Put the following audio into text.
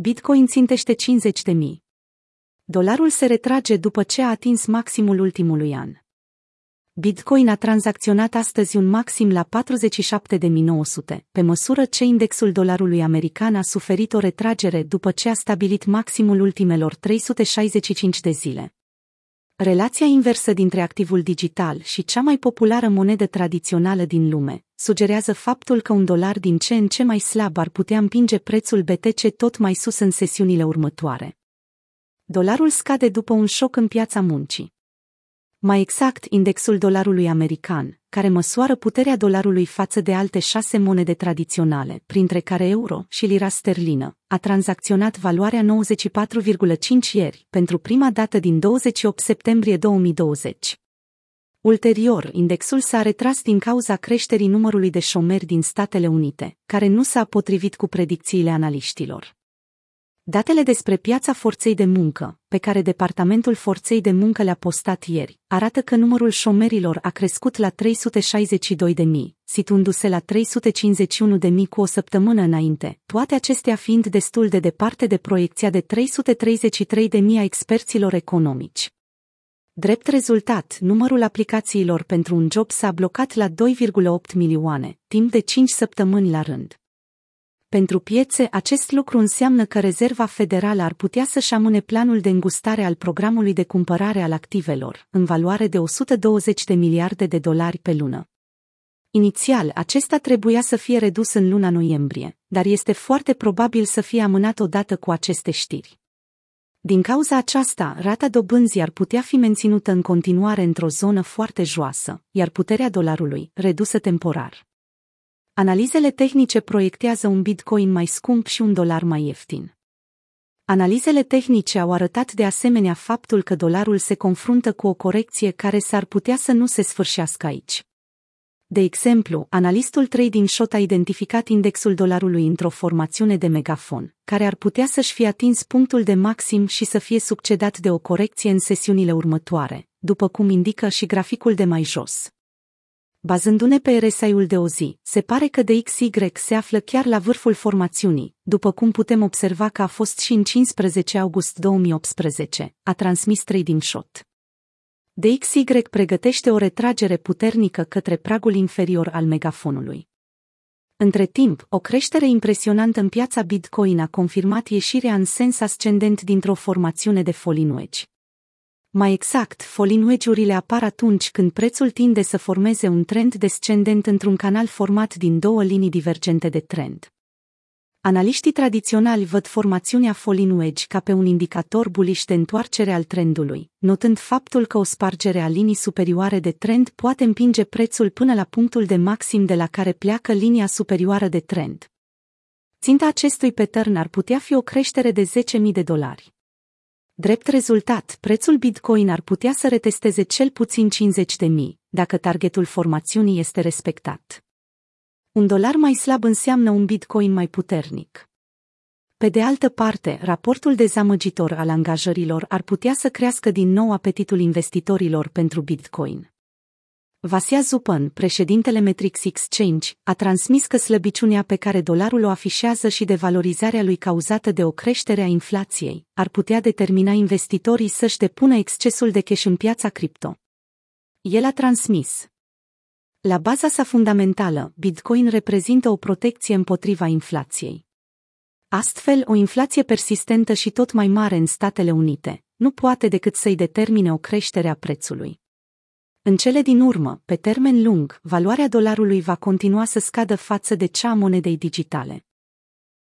Bitcoin țintește 50 de mii. Dolarul se retrage după ce a atins maximul ultimului an. Bitcoin a tranzacționat astăzi un maxim la 47.900, pe măsură ce indexul dolarului american a suferit o retragere după ce a stabilit maximul ultimelor 365 de zile. Relația inversă dintre activul digital și cea mai populară monedă tradițională din lume sugerează faptul că un dolar din ce în ce mai slab ar putea împinge prețul BTC tot mai sus în sesiunile următoare. Dolarul scade după un șoc în piața muncii. Mai exact, indexul dolarului american, care măsoară puterea dolarului față de alte șase monede tradiționale, printre care euro și lira sterlină, a tranzacționat valoarea 94,5 ieri, pentru prima dată din 28 septembrie 2020. Ulterior, indexul s-a retras din cauza creșterii numărului de șomeri din Statele Unite, care nu s-a potrivit cu predicțiile analiștilor. Datele despre piața forței de muncă, pe care Departamentul Forței de Muncă le-a postat ieri, arată că numărul șomerilor a crescut la 362 de mii, situându-se la 351 de mii cu o săptămână înainte, toate acestea fiind destul de departe de proiecția de 333 de mii a experților economici. Drept rezultat, numărul aplicațiilor pentru un job s-a blocat la 2,8 milioane, timp de 5 săptămâni la rând. Pentru piețe, acest lucru înseamnă că Rezerva Federală ar putea să-și amâne planul de îngustare al programului de cumpărare al activelor, în valoare de 120 de miliarde de dolari pe lună. Inițial, acesta trebuia să fie redus în luna noiembrie, dar este foarte probabil să fie amânat odată cu aceste știri. Din cauza aceasta, rata dobânzii ar putea fi menținută în continuare într-o zonă foarte joasă, iar puterea dolarului, redusă temporar. Analizele tehnice proiectează un bitcoin mai scump și un dolar mai ieftin. Analizele tehnice au arătat de asemenea faptul că dolarul se confruntă cu o corecție care s-ar putea să nu se sfârșească aici. De exemplu, analistul Trading Shot a identificat indexul dolarului într-o formațiune de megafon, care ar putea să-și fie atins punctul de maxim și să fie succedat de o corecție în sesiunile următoare, după cum indică și graficul de mai jos. Bazându-ne pe RSI-ul de o zi, se pare că DXY se află chiar la vârful formațiunii, după cum putem observa că a fost și în 15 august 2018, a transmis Trading Shot. DXY pregătește o retragere puternică către pragul inferior al megafonului. Între timp, o creștere impresionantă în piața Bitcoin a confirmat ieșirea în sens ascendent dintr-o formațiune de folinuegi. Mai exact, folinuegiurile apar atunci când prețul tinde să formeze un trend descendent într-un canal format din două linii divergente de trend. Analiștii tradiționali văd formațiunea folinuegi ca pe un indicator buliș de întoarcere al trendului, notând faptul că o spargere a linii superioare de trend poate împinge prețul până la punctul de maxim de la care pleacă linia superioară de trend. Ținta acestui pattern ar putea fi o creștere de 10.000 de dolari. Drept rezultat, prețul Bitcoin ar putea să retesteze cel puțin 50 de mii, dacă targetul formațiunii este respectat. Un dolar mai slab înseamnă un Bitcoin mai puternic. Pe de altă parte, raportul dezamăgitor al angajărilor ar putea să crească din nou apetitul investitorilor pentru Bitcoin. Vasia Zupan, președintele Metrix Exchange, a transmis că slăbiciunea pe care dolarul o afișează și devalorizarea lui cauzată de o creștere a inflației ar putea determina investitorii să-și depună excesul de cash în piața cripto. El a transmis. La baza sa fundamentală, Bitcoin reprezintă o protecție împotriva inflației. Astfel, o inflație persistentă și tot mai mare în Statele Unite nu poate decât să-i determine o creștere a prețului. În cele din urmă, pe termen lung, valoarea dolarului va continua să scadă față de cea a monedei digitale.